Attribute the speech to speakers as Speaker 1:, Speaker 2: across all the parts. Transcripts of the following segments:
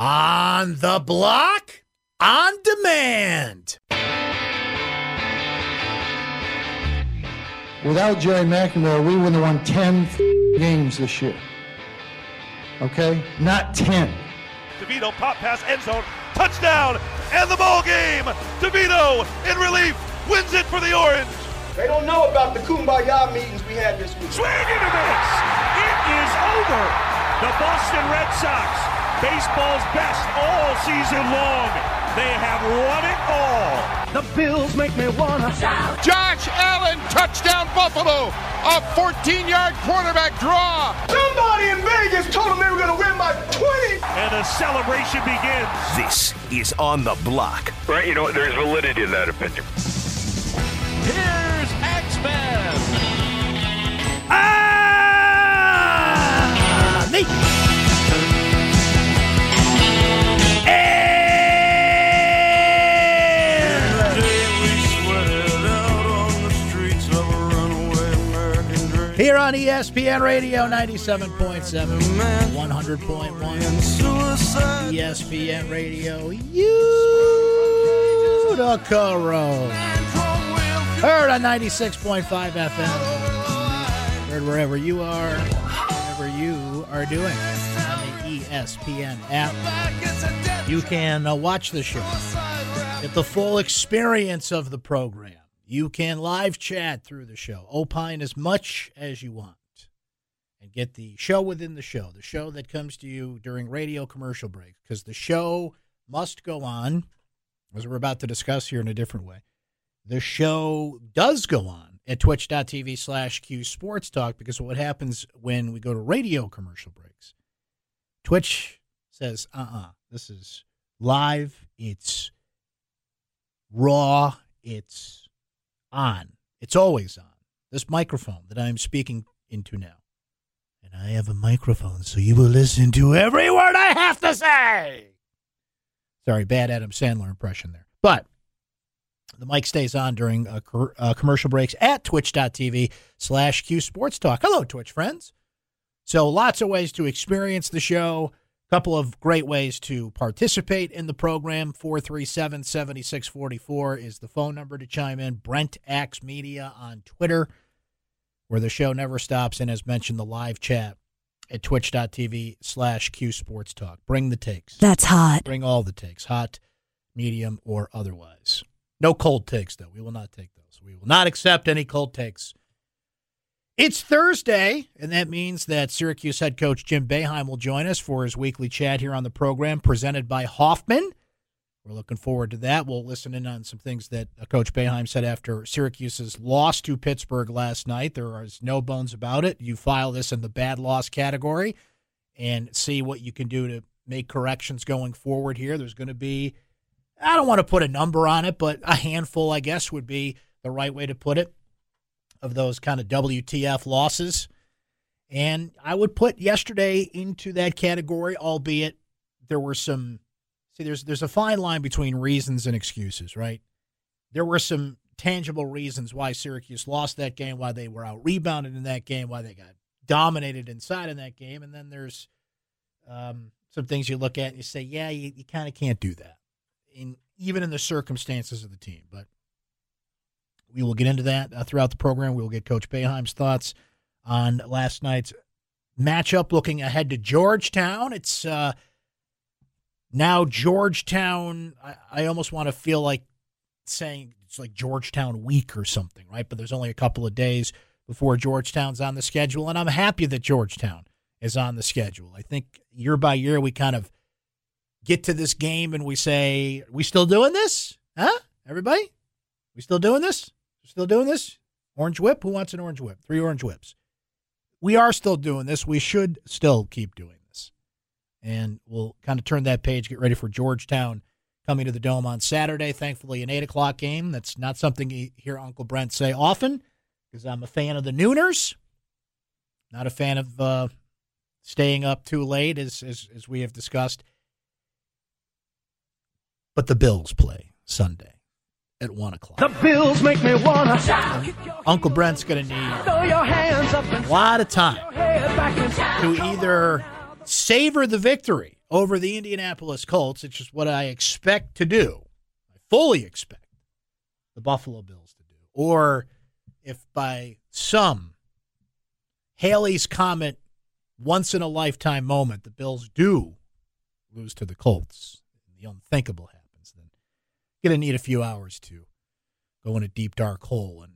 Speaker 1: On the block, on demand.
Speaker 2: Without Gerry McNamara, we would have won 10 games this year. Okay? Not 10.
Speaker 3: DeVito pop pass end zone, touchdown, and the ball game. DeVito in relief wins it for the Orange.
Speaker 4: They don't know about the kumbaya meetings we had this week.
Speaker 5: Swing and a miss. It is over. The Boston Red Sox, baseball's best all season long. They have won it all.
Speaker 6: The Bills make me wanna shout.
Speaker 7: Josh Allen, touchdown Buffalo. A 14-yard quarterback draw.
Speaker 4: Somebody in Vegas told them they were going to win by 20.
Speaker 5: And the celebration begins.
Speaker 8: This is on the block.
Speaker 9: Right, you know, there's validity in that opinion.
Speaker 1: On ESPN Radio 97.7, 100.1, ESPN Radio, Utica Road. Heard on 96.5 FM. Heard wherever you are, whatever you are doing on the ESPN app. You can uh, watch the show, get the full experience of the program. You can live chat through the show, opine as much as you want, and get the show within the show, the show that comes to you during radio commercial breaks, because the show must go on, as we're about to discuss here in a different way. The show does go on at twitch.tv slash Q Sports Talk because what happens when we go to radio commercial breaks, Twitch says, uh uh this is live, it's raw, it's on. It's always on. This microphone that I'm speaking into now. And I have a microphone, so you will listen to every word I have to say. Sorry, bad Adam Sandler impression there. But the mic stays on during uh, uh, commercial breaks at twitch.tv slash Q Sports Talk. Hello, Twitch friends. So lots of ways to experience the show. Couple of great ways to participate in the program. 437 7644 is the phone number to chime in. Brent Axe Media on Twitter, where the show never stops. And as mentioned, the live chat at twitch.tv slash Q Sports Talk. Bring the takes.
Speaker 10: That's hot.
Speaker 1: Bring all the takes, hot, medium, or otherwise. No cold takes, though. We will not take those. We will not accept any cold takes. It's Thursday, and that means that Syracuse head coach Jim Boeheim will join us for his weekly chat here on the program, presented by Hoffman. We're looking forward to that. We'll listen in on some things that uh, Coach Boeheim said after Syracuse's loss to Pittsburgh last night. There is no bones about it. You file this in the bad loss category and see what you can do to make corrections going forward here. There's going to be, I don't want to put a number on it, but a handful, I guess, would be the right way to put it of those kind of WTF losses. And I would put yesterday into that category, albeit there were some see there's there's a fine line between reasons and excuses, right? There were some tangible reasons why Syracuse lost that game, why they were out rebounded in that game, why they got dominated inside in that game, and then there's um, some things you look at and you say, yeah, you, you kind of can't do that, in even in the circumstances of the team. But we will get into that uh, throughout the program. We will get Coach Boeheim's thoughts on last night's matchup. Looking ahead to Georgetown, it's uh, now Georgetown. I, I almost want to feel like saying it's like Georgetown week or something, right? But there's only a couple of days before Georgetown's on the schedule, and I'm happy that Georgetown is on the schedule. I think year by year we kind of get to this game and we say, "We still doing this, huh? Everybody, we still doing this? Still doing this? Orange whip? Who wants an orange whip? Three orange whips. We are still doing this. We should still keep doing this, and we'll kind of turn that page. Get ready for Georgetown coming to the dome on Saturday. Thankfully, an eight o'clock game. That's not something you hear Uncle Brent say often, because I'm a fan of the Nooners. Not a fan of uh, staying up too late, as, as as we have discussed. But the Bills play Sunday at one o'clock.
Speaker 6: The Bills make me wanna shout.
Speaker 1: Uncle Brent's going to need
Speaker 6: Throw your hands up and
Speaker 1: a lot of time
Speaker 6: head back and
Speaker 1: to either savor the victory over the Indianapolis Colts, it's just what I expect to do. I fully expect the Buffalo Bills to do. Or if by some Halley's comet, once in a lifetime moment the Bills do lose to the Colts, the unthinkable happens, going to need a few hours to go in a deep dark hole and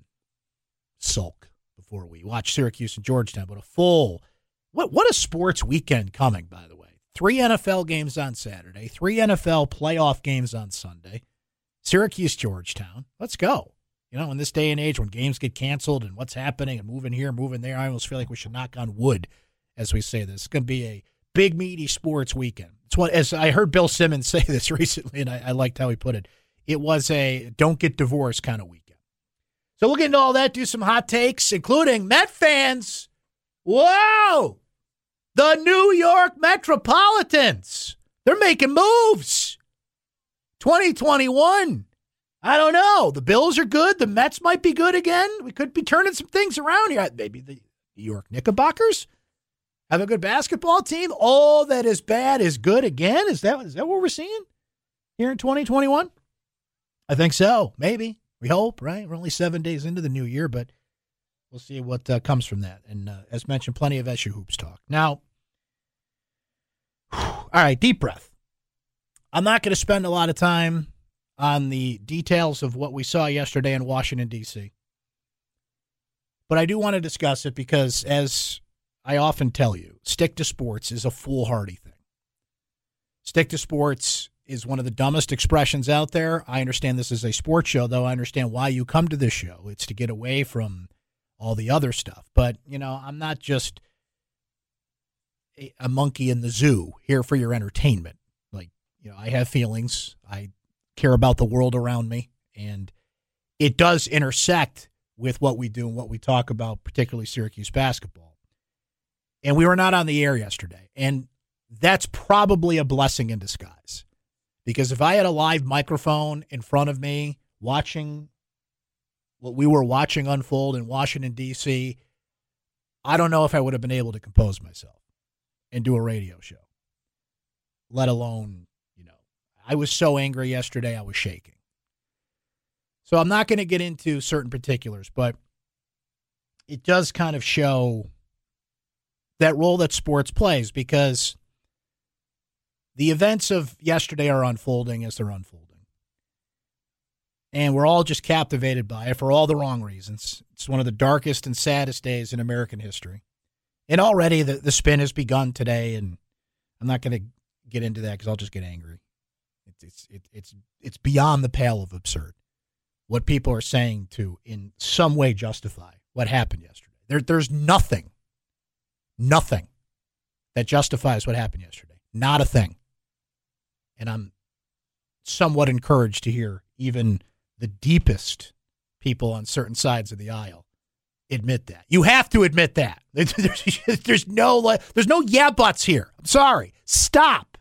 Speaker 1: sulk before we watch Syracuse and Georgetown. But a full what what a sports weekend coming, by the way. Three NFL games on Saturday, three NFL playoff games on Sunday. Syracuse, Georgetown. Let's go. You know, in this day and age when games get canceled and what's happening and moving here, moving there, I almost feel like we should knock on wood as we say this. It's going to be a big, meaty sports weekend. It's what, as I heard Bill Simmons say this recently, and I, I liked how he put it. It was a don't get divorced kind of weekend. So we'll get into all that, do some hot takes, including Met fans. Whoa! The New York Metropolitans. They're making moves. 2021. I don't know. The Bills are good. The Mets might be good again. We could be turning some things around here. Maybe the New York Knickerbockers have a good basketball team. All that is bad is good again. Is that is that what we're seeing here in 2021? I think so. Maybe. We hope, right? We're only seven days into the new year, but we'll see what uh, comes from that. And uh, as mentioned, plenty of SU hoops talk. Now, all right, deep breath. I'm not going to spend a lot of time on the details of what we saw yesterday in Washington, D.C. But I do want to discuss it because, as I often tell you, stick to sports is a foolhardy thing. Stick to sports is one of the dumbest expressions out there. I understand this is a sports show, though. I understand why you come to this show. It's to get away from all the other stuff. But, you know, I'm not just a, a monkey in the zoo here for your entertainment. Like, you know, I have feelings. I care about the world around me. And it does intersect with what we do and what we talk about, particularly Syracuse basketball. And we were not on the air yesterday. And that's probably a blessing in disguise. Because if I had a live microphone in front of me watching what we were watching unfold in Washington, D.C., I don't know if I would have been able to compose myself and do a radio show, let alone, you know, I was so angry yesterday, I was shaking. So I'm not going to get into certain particulars, but it does kind of show that role that sports plays because the events of yesterday are unfolding as they're unfolding. And we're all just captivated by it for all the wrong reasons. It's one of the darkest and saddest days in American history. And already the, the spin has begun today, and I'm not going to get into that because I'll just get angry. It's, it's, it, it's, it's beyond the pale of absurd what people are saying to, in some way, justify what happened yesterday. There, there's nothing, nothing that justifies what happened yesterday. Not a thing. And I'm somewhat encouraged to hear even the deepest people on certain sides of the aisle admit that. You have to admit that. There's, no there's no yeah buts here. I'm sorry. Stop.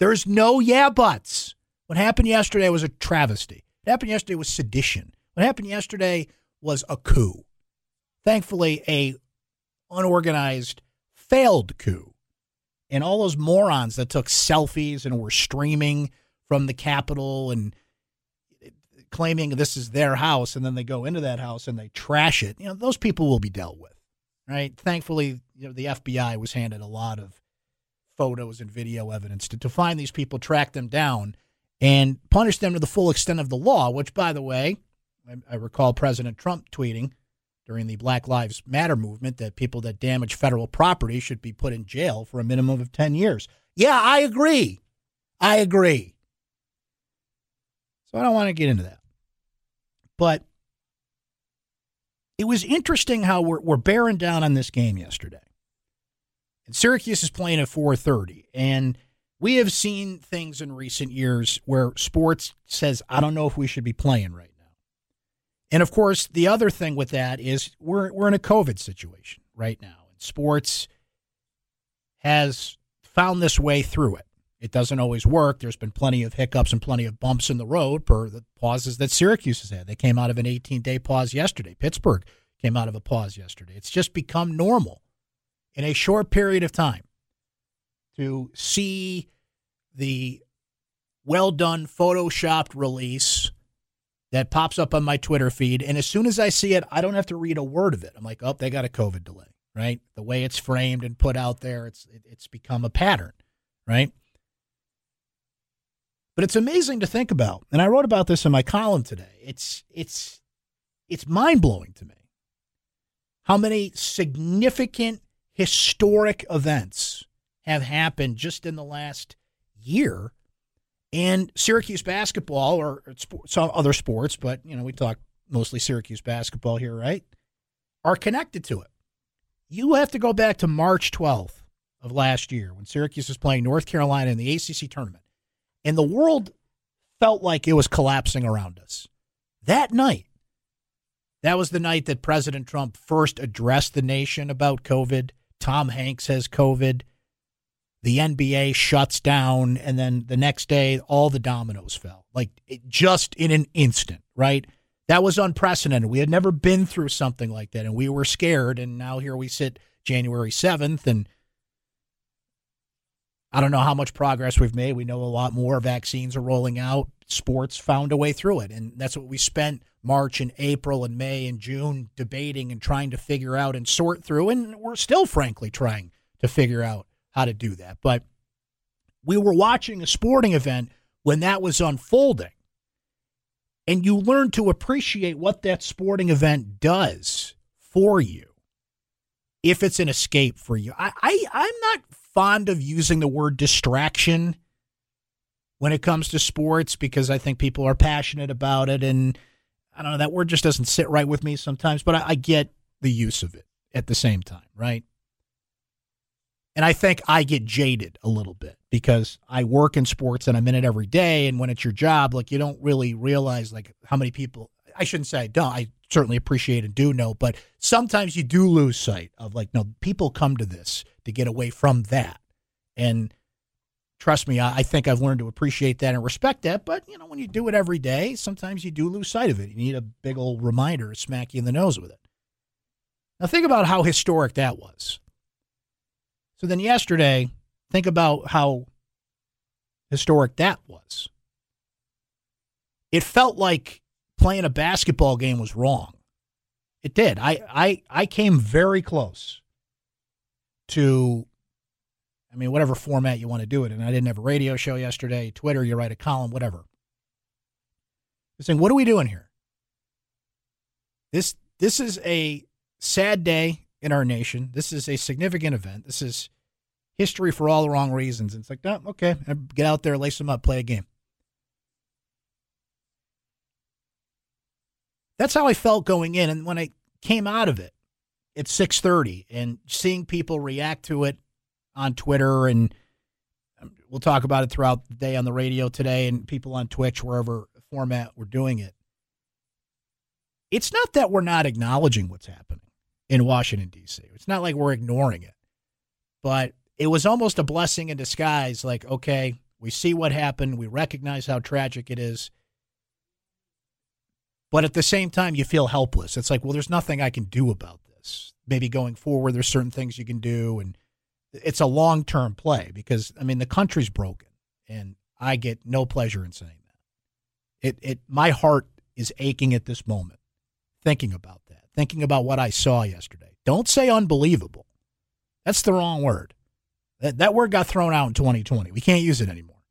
Speaker 1: There's no yeah buts. What happened yesterday was a travesty. What happened yesterday was sedition. What happened yesterday was a coup. Thankfully, a unorganized failed coup. And all those morons that took selfies and were streaming from the Capitol and claiming this is their house and then they go into that house and they trash it. You know, those people will be dealt with. Right? Thankfully, you know, the FBI was handed a lot of photos and video evidence to, to find these people, track them down, and punish them to the full extent of the law, which by the way, I, I recall President Trump tweeting during the Black Lives Matter movement that people that damage federal property should be put in jail for a minimum of 10 years. Yeah, I agree. I agree. So I don't want to get into that. But it was interesting how we're, we're bearing down on this game yesterday. And Syracuse is playing at 4:30 and we have seen things in recent years where sports says I don't know if we should be playing right. And of course, the other thing with that is we're we're in a COVID situation right now. And sports has found this way through it. It doesn't always work. There's been plenty of hiccups and plenty of bumps in the road per the pauses that Syracuse has had. They came out of an 18 day pause yesterday. Pittsburgh came out of a pause yesterday. It's just become normal in a short period of time to see the well done photoshopped release that pops up on my Twitter feed. And as soon as I see it, I don't have to read a word of it. I'm like, oh, they got a COVID delay, right? The way it's framed and put out there, it's it's become a pattern, right? But it's amazing to think about. And I wrote about this in my column today. It's it's it's mind blowing to me how many significant historic events have happened just in the last year. And Syracuse basketball, or some other sports, but you know we talk mostly Syracuse basketball here, right? Are connected to it. You have to go back to March 12th of last year when Syracuse was playing North Carolina in the ACC tournament, and the world felt like it was collapsing around us. That night, that was the night that President Trump first addressed the nation about COVID. Tom Hanks has COVID. The NBA shuts down. And then the next day, all the dominoes fell. Like just in an instant, right? That was unprecedented. We had never been through something like that. And we were scared. And now here we sit January 7th. And I don't know how much progress we've made. We know a lot more. Vaccines are rolling out. Sports found a way through it. And that's what we spent March and April and May and June debating and trying to figure out and sort through. And we're still, frankly, trying to figure out how to do that. But we were watching a sporting event when that was unfolding. And you learn to appreciate what that sporting event does for you if it's an escape for you. I, I I'm not fond of using the word distraction when it comes to sports because I think people are passionate about it and I don't know, that word just doesn't sit right with me sometimes, but I, I get the use of it at the same time, right? And I think I get jaded a little bit because I work in sports and I'm in it every day. And when it's your job, like you don't really realize like how many people. I shouldn't say I don't. I certainly appreciate and do know, but sometimes you do lose sight of like no people come to this to get away from that, and trust me, I, I, think I've learned to appreciate that and respect that. But you know, when you do it every day, sometimes you do lose sight of it. You need a big old reminder to smack you in the nose with it. Now think about how historic that was. So then yesterday, think about how historic that was. It felt like playing a basketball game was wrong. It did. I I I came very close to I mean, whatever format you want to do it. And I didn't have a radio show yesterday, Twitter, you write a column, whatever. You're saying, what are we doing here? This this is a sad day in our nation. This is a significant event. This is history for all the wrong reasons. And it's like, oh, okay, get out there, lace them up, play a game. That's how I felt going in. And when I came out of it at 6:30 and seeing people react to it on Twitter, and um, we'll talk about it throughout the day on the radio today, and people on Twitch, wherever format we're doing it. It's not that we're not acknowledging what's happening in Washington, D.C., it's not like we're ignoring it, but it was almost a blessing in disguise like, okay, we see what happened, we recognize how tragic it is. But at the same time, you feel helpless. It's like, well, there's nothing I can do about this. Maybe going forward, there's certain things you can do, and it's a long term play because I mean the country's broken, and I get no pleasure in saying that. It it my heart is aching at this moment, thinking about thinking about what I saw yesterday. Don't say unbelievable. That's the wrong word. That that word got thrown out in 2020. We can't use it anymore.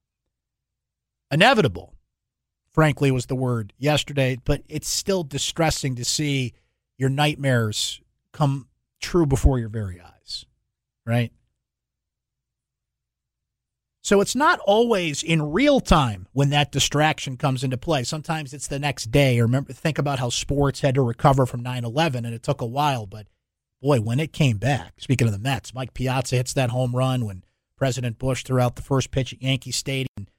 Speaker 1: Inevitable, frankly, was the word yesterday, but it's still distressing to see your nightmares come true before your very eyes, right? So it's not always in real time when that distraction comes into play. Sometimes it's the next day. Or remember, think about how sports had to recover from 9 11 and it took a while. But boy, when it came back, speaking of the Mets, Mike Piazza hits that home run when President Bush threw out the first pitch at Yankee Stadium.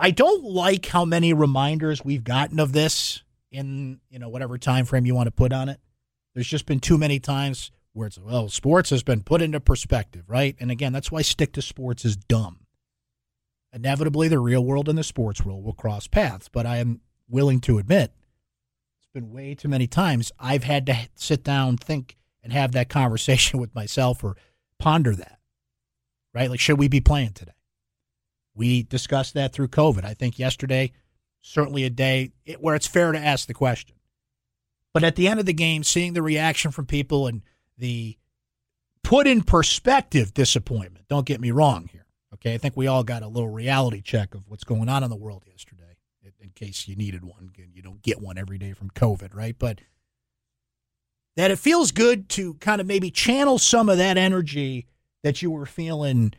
Speaker 1: I don't like how many reminders we've gotten of this in, you know, whatever time frame you want to put on it. There's just been too many times where it's well, sports has been put into perspective, right? And again, that's why stick to sports is dumb. Inevitably, the real world and the sports world will cross paths, but I am willing to admit it's been way too many times I've had to sit down, think, and have that conversation with myself or ponder that, right? Like, should we be playing today? We discussed that through COVID. I think yesterday, certainly a day where it's fair to ask the question. But at the end of the game, seeing the reaction from people and the put in perspective disappointment, don't get me wrong here. Okay. I think we all got a little reality check of what's going on in the world yesterday in case you needed one. You don't get one every day from COVID, right? But that it feels good to kind of maybe channel some of that energy that you were feeling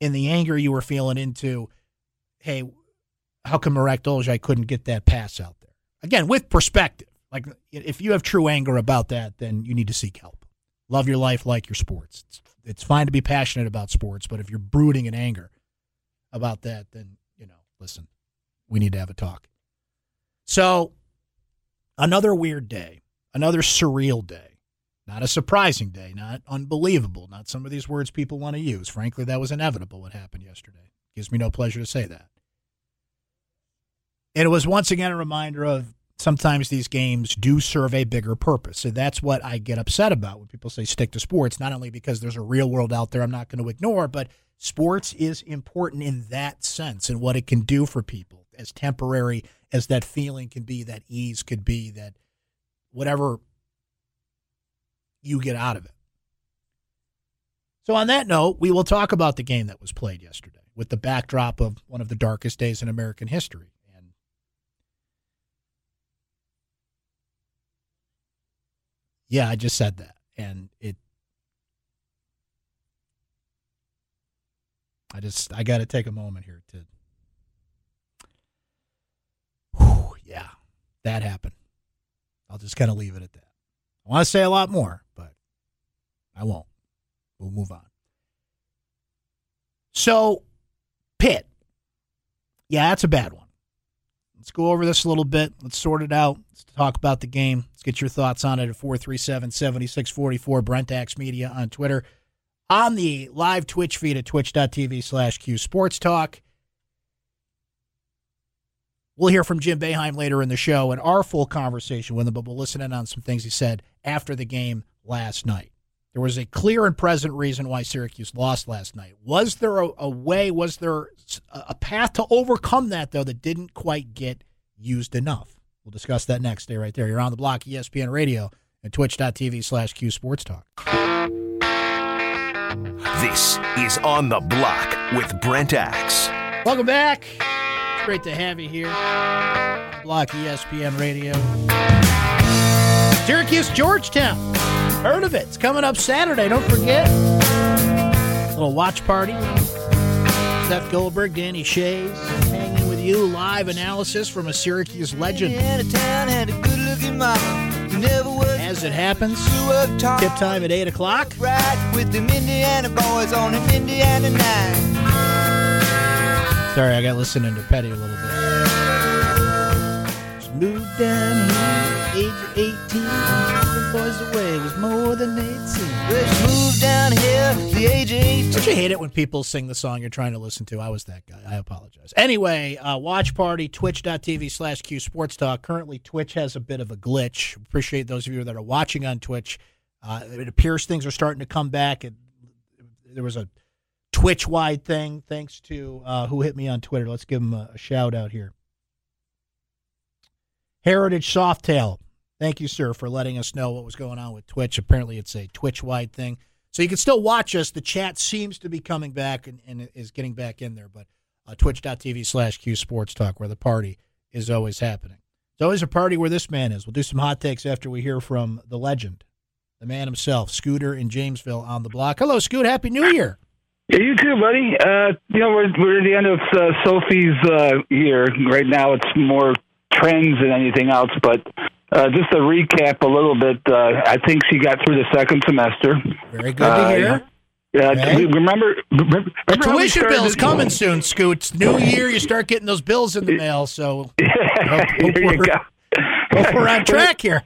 Speaker 1: in the anger you were feeling into, hey, how come Marek Dolezaj couldn't get that pass out there? Again, with perspective. Like if you have true anger about that, then you need to seek help. Love your life, like your sports. It's, it's fine to be passionate about sports, but if you're brooding in anger about that, then you know, listen, we need to have a talk. So, another weird day, another surreal day, not a surprising day, not unbelievable, not some of these words people want to use. Frankly, that was inevitable what happened yesterday. Gives me no pleasure to say that. And it was once again a reminder of sometimes these games do serve a bigger purpose. So that's what I get upset about when people say stick to sports, not only because there's a real world out there I'm not going to ignore, but sports is important in that sense and what it can do for people as temporary as that feeling can be, that ease could be, that whatever you get out of it. So, on that note, we will talk about the game that was played yesterday with the backdrop of one of the darkest days in American history. And yeah, I just said that. And it, I just, I got to take a moment here to yeah, that happened. I'll just kind of leave it at that. I want to say a lot more, but I won't. We'll move on. So, Pitt. Yeah, that's a bad one. Let's go over this a little bit. Let's sort it out. Let's talk about the game. Let's get your thoughts on it at 437 7644. Brent Axe Media on Twitter. On the live Twitch feed at twitch.tv slash Q Sports Talk. We'll hear from Jim Boeheim later in the show and our full conversation with him, but we'll listen in on some things he said after the game last night. There was a clear and present reason why Syracuse lost last night. Was there a, a way, was there a path to overcome that, though, that didn't quite get used enough? We'll discuss that next. Stay right there. You're on the block, ESPN Radio, and twitch.tv slash Q Sports Talk.
Speaker 8: This is On the Block with Brent Axe.
Speaker 1: Welcome back. Great to have you here. Block ESPN Radio. Syracuse, Georgetown. Heard of it. It's coming up Saturday. Don't forget. Little watch party. Seth Goldberg, Danny Schayes, hanging with you. Live analysis from a Syracuse legend. As it happens, tip time at 8 o'clock. Right with them Indiana boys on an Indiana Sorry, I got listening to Petty a little bit. Just moved down here, age of 18. The boys away was more than they'd seen. Just moved down here, the age of 18. Don't you hate it when people sing the song you're trying to listen to? I was that guy. I apologize. Anyway, uh, watch party, twitch.tv slash Q Sports Talk. Currently, Twitch has a bit of a glitch. Appreciate those of you that are watching on Twitch. Uh, it appears things are starting to come back. It, there was a Twitch wide thing. Thanks to uh, who hit me on Twitter. Let's give him a, a shout out here. Heritage Softail. Thank you, sir, for letting us know what was going on with Twitch. Apparently, it's a Twitch wide thing. So you can still watch us. The chat seems to be coming back and, and is getting back in there. But uh, twitch.tv slash Q Sports Talk, where the party is always happening. It's always a party where this man is. We'll do some hot takes after we hear from the legend, the man himself, Scooter in Jamesville on the block. Hello, Scoot. Happy New Year.
Speaker 10: Yeah, you too, buddy. Uh, you know, we're we're at the end of uh, Sophie's uh, year right now. It's more trends and anything else, but uh, just to recap a little bit, uh, I think she got through the second semester.
Speaker 1: Very good to hear.
Speaker 10: Yeah, remember, remember
Speaker 1: the tuition bill's coming soon, Scoots. New year, you start getting those bills in the mail. So
Speaker 10: hope, hope we're,
Speaker 1: hope we're on track here.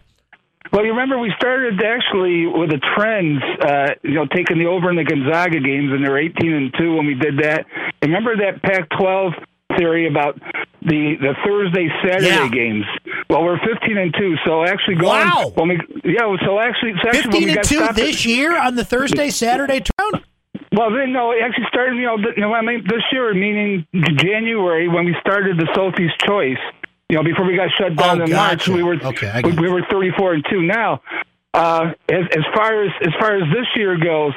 Speaker 10: Well, you remember we started actually with the trends, uh, you know, taking the over in the Gonzaga games, and they're 18 and two when we did that. And remember that Pac-12 theory about the the Thursday Saturday
Speaker 1: yeah.
Speaker 10: games. Well, we're 15 and two, so actually going.
Speaker 1: Wow.
Speaker 10: When we, yeah, so actually, so actually
Speaker 1: 15 and two
Speaker 10: this
Speaker 1: it,
Speaker 10: year
Speaker 1: on the Thursday Saturday turn.
Speaker 10: Well, then no, it actually started. You know, you know, I mean, this year, meaning January, when we started the Sophie's Choice. You know, before we got shut down
Speaker 1: Oh,
Speaker 10: in March, we were
Speaker 1: Okay,
Speaker 10: we, we were thirty four and two. Now, uh, as as far as as far as this year goes,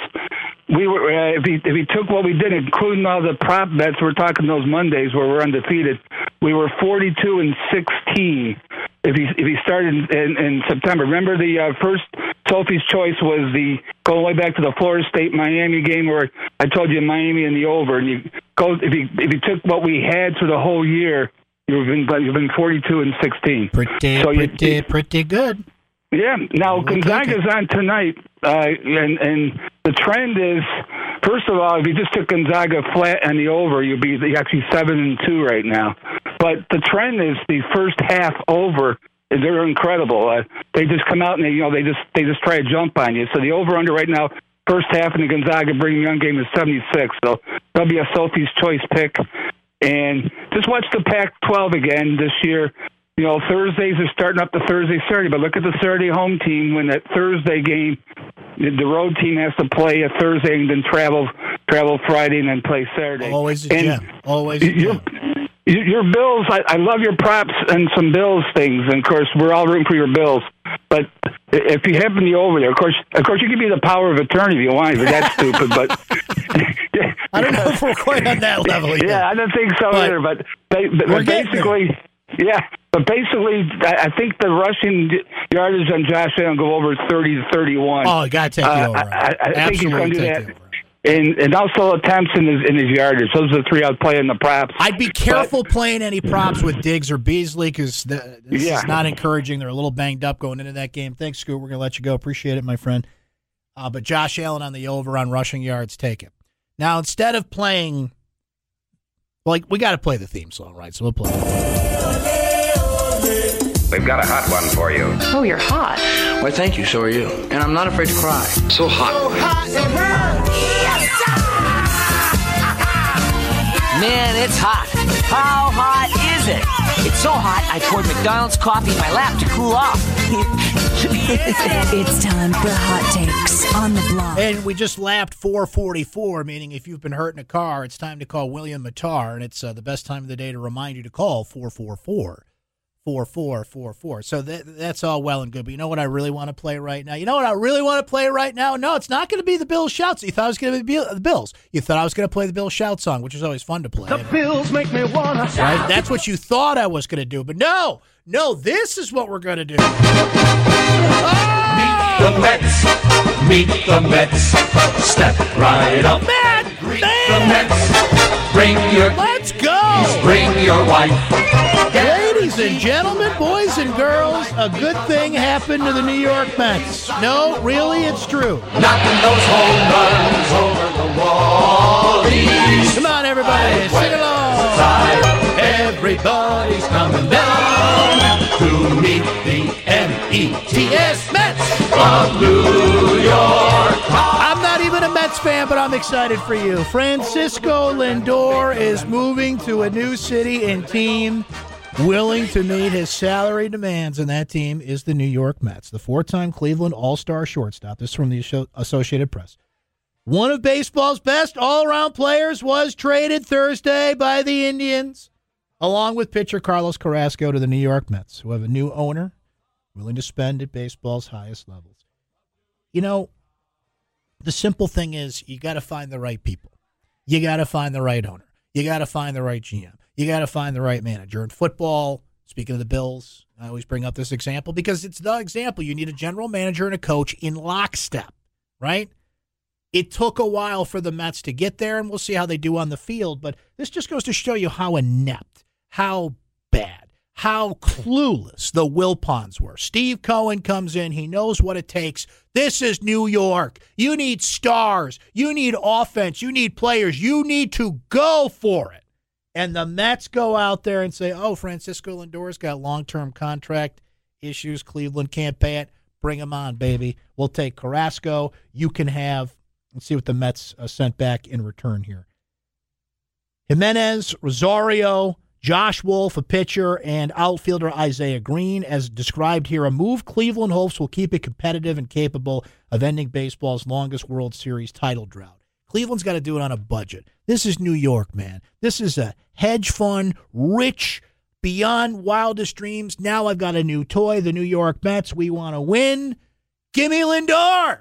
Speaker 10: we were uh, if we if we took what we did, including all the prop bets, we're talking those Mondays where we're undefeated. We were forty two and sixteen. If he if he started in, in September, remember the uh, first Sophie's Choice was the going way back to the Florida State Miami game where I told you Miami and the over, and you go if you if you took what we had for the whole year, you've been you've been forty two and sixteen.
Speaker 1: Pretty,
Speaker 10: So you-
Speaker 1: pretty, pretty good.
Speaker 10: Yeah. Now Gonzaga's on tonight, uh, and and the trend is, first of all, if you just took Gonzaga flat and the over, you'd be actually seven and two right now. But the trend is the first half over. They're incredible. Uh, they just come out and they, you know they just they just try to jump on you. So the over under right now, first half in the Gonzaga Brigham Young game is seventy six. So that'll be a Sophie's choice pick. And just watch the Pac-12 again this year. You know, Thursdays are starting up the Thursday, Saturday, but look at the Saturday home team when that Thursday game, the road team has to play a Thursday and then travel travel Friday and then play Saturday.
Speaker 1: Always a
Speaker 10: And
Speaker 1: gem. Always a
Speaker 10: your,
Speaker 1: gem.
Speaker 10: your your Bills, I, I love your props and some Bills things, and of course we're all rooting for your Bills. But if you happen to be over there, of course, of course you can be the power of attorney if you want, but that's stupid. But
Speaker 1: I don't know if we're quite on that level yet.
Speaker 10: yeah, I don't think so
Speaker 1: But
Speaker 10: either. But, they, but
Speaker 1: we're
Speaker 10: basically, yeah. But basically, I think the rushing yardage on Josh Allen go over thirty to thirty-one.
Speaker 1: Oh, you got to take
Speaker 10: Uh,
Speaker 1: over.
Speaker 10: I, I, I think he's going to do that.
Speaker 1: over.
Speaker 10: And and also attempts in his in his yardage. Those are the three I'd play in the props.
Speaker 1: I'd be careful playing any props with Diggs or Beasley because this
Speaker 10: Yeah.
Speaker 1: is not encouraging. They're a little banged up going into that game. Thanks, Scoot. We're going to let you go. Appreciate it, my friend. Uh, but Josh Allen on the over on rushing yards, take it. Now, instead of playing, like, we got to play the theme song, right? So we'll play.
Speaker 9: We've got a hot one for you.
Speaker 11: Oh, you're hot.
Speaker 12: Why, thank you. So are you. And I'm not afraid to cry. So hot. So hot and burn.
Speaker 11: Man, it's hot. How hot is it? It's so hot, I poured McDonald's coffee in my lap to cool off.
Speaker 13: It's time for hot takes on the block.
Speaker 1: And we just lapped 444, meaning if you've been hurt in a car, it's time to call William Mattar, and it's uh, the best time of the day to remind you to call 444 4444. So that, that's all well and good. But you know what I really want to play right now? You know what I really want to play right now? No, it's not going to be the Bills Shouts. You thought it was going to be the Bills. You thought I was going to play the Bills Shout song, which is always fun to play.
Speaker 6: The Bills make me wanna
Speaker 1: Right?
Speaker 6: shout.
Speaker 1: That's what you thought I was going to do. But no, no, this is what we're going to do.
Speaker 6: Meet the Mets, meet the Mets. Step right up.
Speaker 1: Matt,
Speaker 6: Greet the Mets. Bring your
Speaker 1: Let's go.
Speaker 6: bring your wife.
Speaker 1: Ladies and gentlemen, boys and girls, a good thing happened to the New York Mets. No, really, it's true.
Speaker 6: Knocking those home runs over the wall.
Speaker 1: Come on, everybody, sing along.
Speaker 6: everybody's coming down to meet the M.E.T.S. Mets from New York.
Speaker 1: I'm not even a Mets fan, but I'm excited for you. Francisco Lindor is moving to a new city and team willing to meet his salary demands, and that team is the New York Mets. The four time Cleveland All Star shortstop. This is from the Associated Press. One of baseball's best all around players was traded Thursday by the Indians, along with pitcher Carlos Carrasco to the New York Mets, who have a new owner willing to spend at baseball's highest levels. You know, the simple thing is you got to find the right people. You got to find the right owner. You got to find the right GM. You got to find the right manager. In football, speaking of the Bills, I always bring up this example because it's the example. You need a general manager and a coach in lockstep, right? It took a while for the Mets to get there, and we'll see how they do on the field. But this just goes to show you how inept, how bad, how clueless the Wilpons were. Steve Cohen comes in. He knows what it takes. This is New York. You need stars. You need offense. You need players. You need to go for it. And the Mets go out there and say, oh, Francisco Lindor's got long term contract issues. Cleveland can't pay it. Bring him on, baby. We'll take Carrasco. You can have, let's see what the Mets uh, sent back in return here. Giménez, Rosario, Josh Wolf, a pitcher, and outfielder Isaiah Greene, as described here, a move Cleveland hopes will keep it competitive and capable of ending baseball's longest World Series title drought. Cleveland's got to do it on a budget. This is New York, man. This is a hedge fund, rich beyond wildest dreams. Now I've got a new toy, the New York Mets. We want to win. Give me Lindor.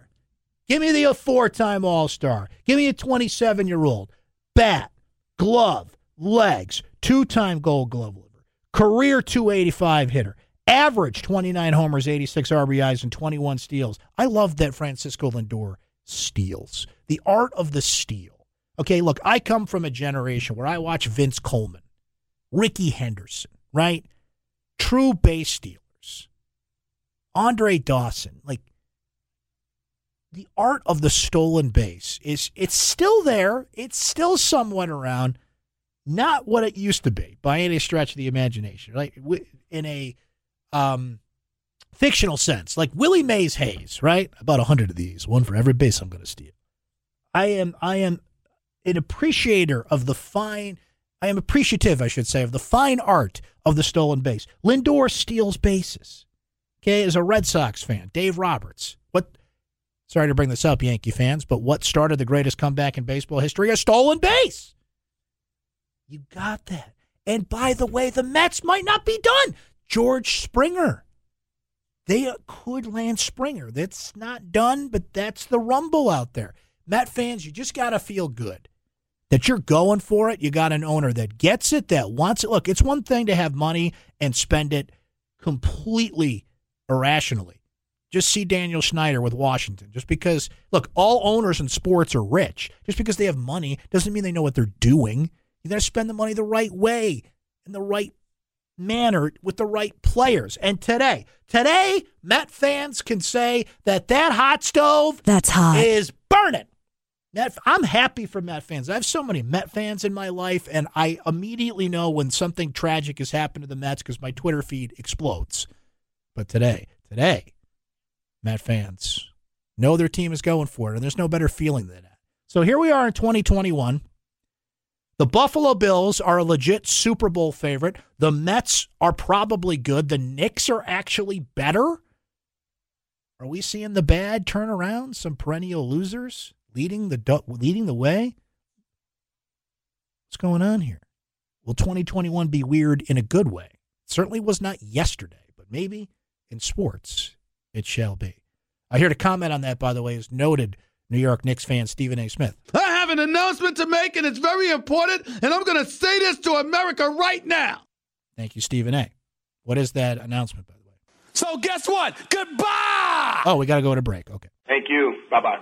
Speaker 1: Give me the uh, four time All Star. Give me a 27 year old. Bat, glove, legs, two time gold glove liver, career 285 hitter, average 29 homers, 86 RBIs, and 21 steals. I love that Francisco Lindor steals. The art of the steal. Okay, look, I come from a generation where I watch Vince Coleman, Rickey Henderson, right? True base stealers. Andre Dawson. Like, the art of the stolen base is it's still there. It's still somewhat around. Not what it used to be by any stretch of the imagination. Like in a um, fictional sense, like Willie Mays Hayes, right? About a hundred of these, one for every base I'm going to steal. I am I am an appreciator of the fine. I am appreciative, I should say, of the fine art of the stolen base. Lindor steals bases. Okay, as a Red Sox fan, Dave Roberts. What Sorry to bring this up, Yankee fans, but what started the greatest comeback in baseball history? A stolen base. You got that. And by the way, the Mets might not be done. George Springer. They could land Springer. That's not done, but that's the rumble out there. Met fans, you just got to feel good that you're going for it. You got an owner that gets it, that wants it. Look, it's one thing to have money and spend it completely irrationally. Just see Daniel Snyder with Washington. Just because, look, all owners in sports are rich. Just because they have money doesn't mean they know what they're doing. You got to spend the money the right way, in the right manner, with the right players. And today, today, Met fans can say that that hot stove
Speaker 13: that's hot
Speaker 1: is burning. Met, I'm happy for Met fans. I have so many Met fans in my life, and I immediately know when something tragic has happened to the Mets because my Twitter feed explodes. But today, today, Met fans know their team is going for it, and there's no better feeling than that. So here we are in 2021. The Buffalo Bills are a legit Super Bowl favorite. The Mets are probably good. The Knicks are actually better. Are we seeing the bad turn around? Some perennial losers leading the leading the way. What's going on here? Will 2021 be weird in a good way? It certainly was not yesterday, but maybe in sports it shall be. I hear the comment on that, by the way, is noted New York Knicks fan Stephen A. Smith.
Speaker 14: I have an announcement to make, and it's very important, and I'm going to say this to America right now.
Speaker 1: Thank you, Stephen A. What is that announcement, by the way?
Speaker 14: So, guess what? Goodbye!
Speaker 1: Oh, we got to go to break. Okay.
Speaker 15: Thank you. Bye bye.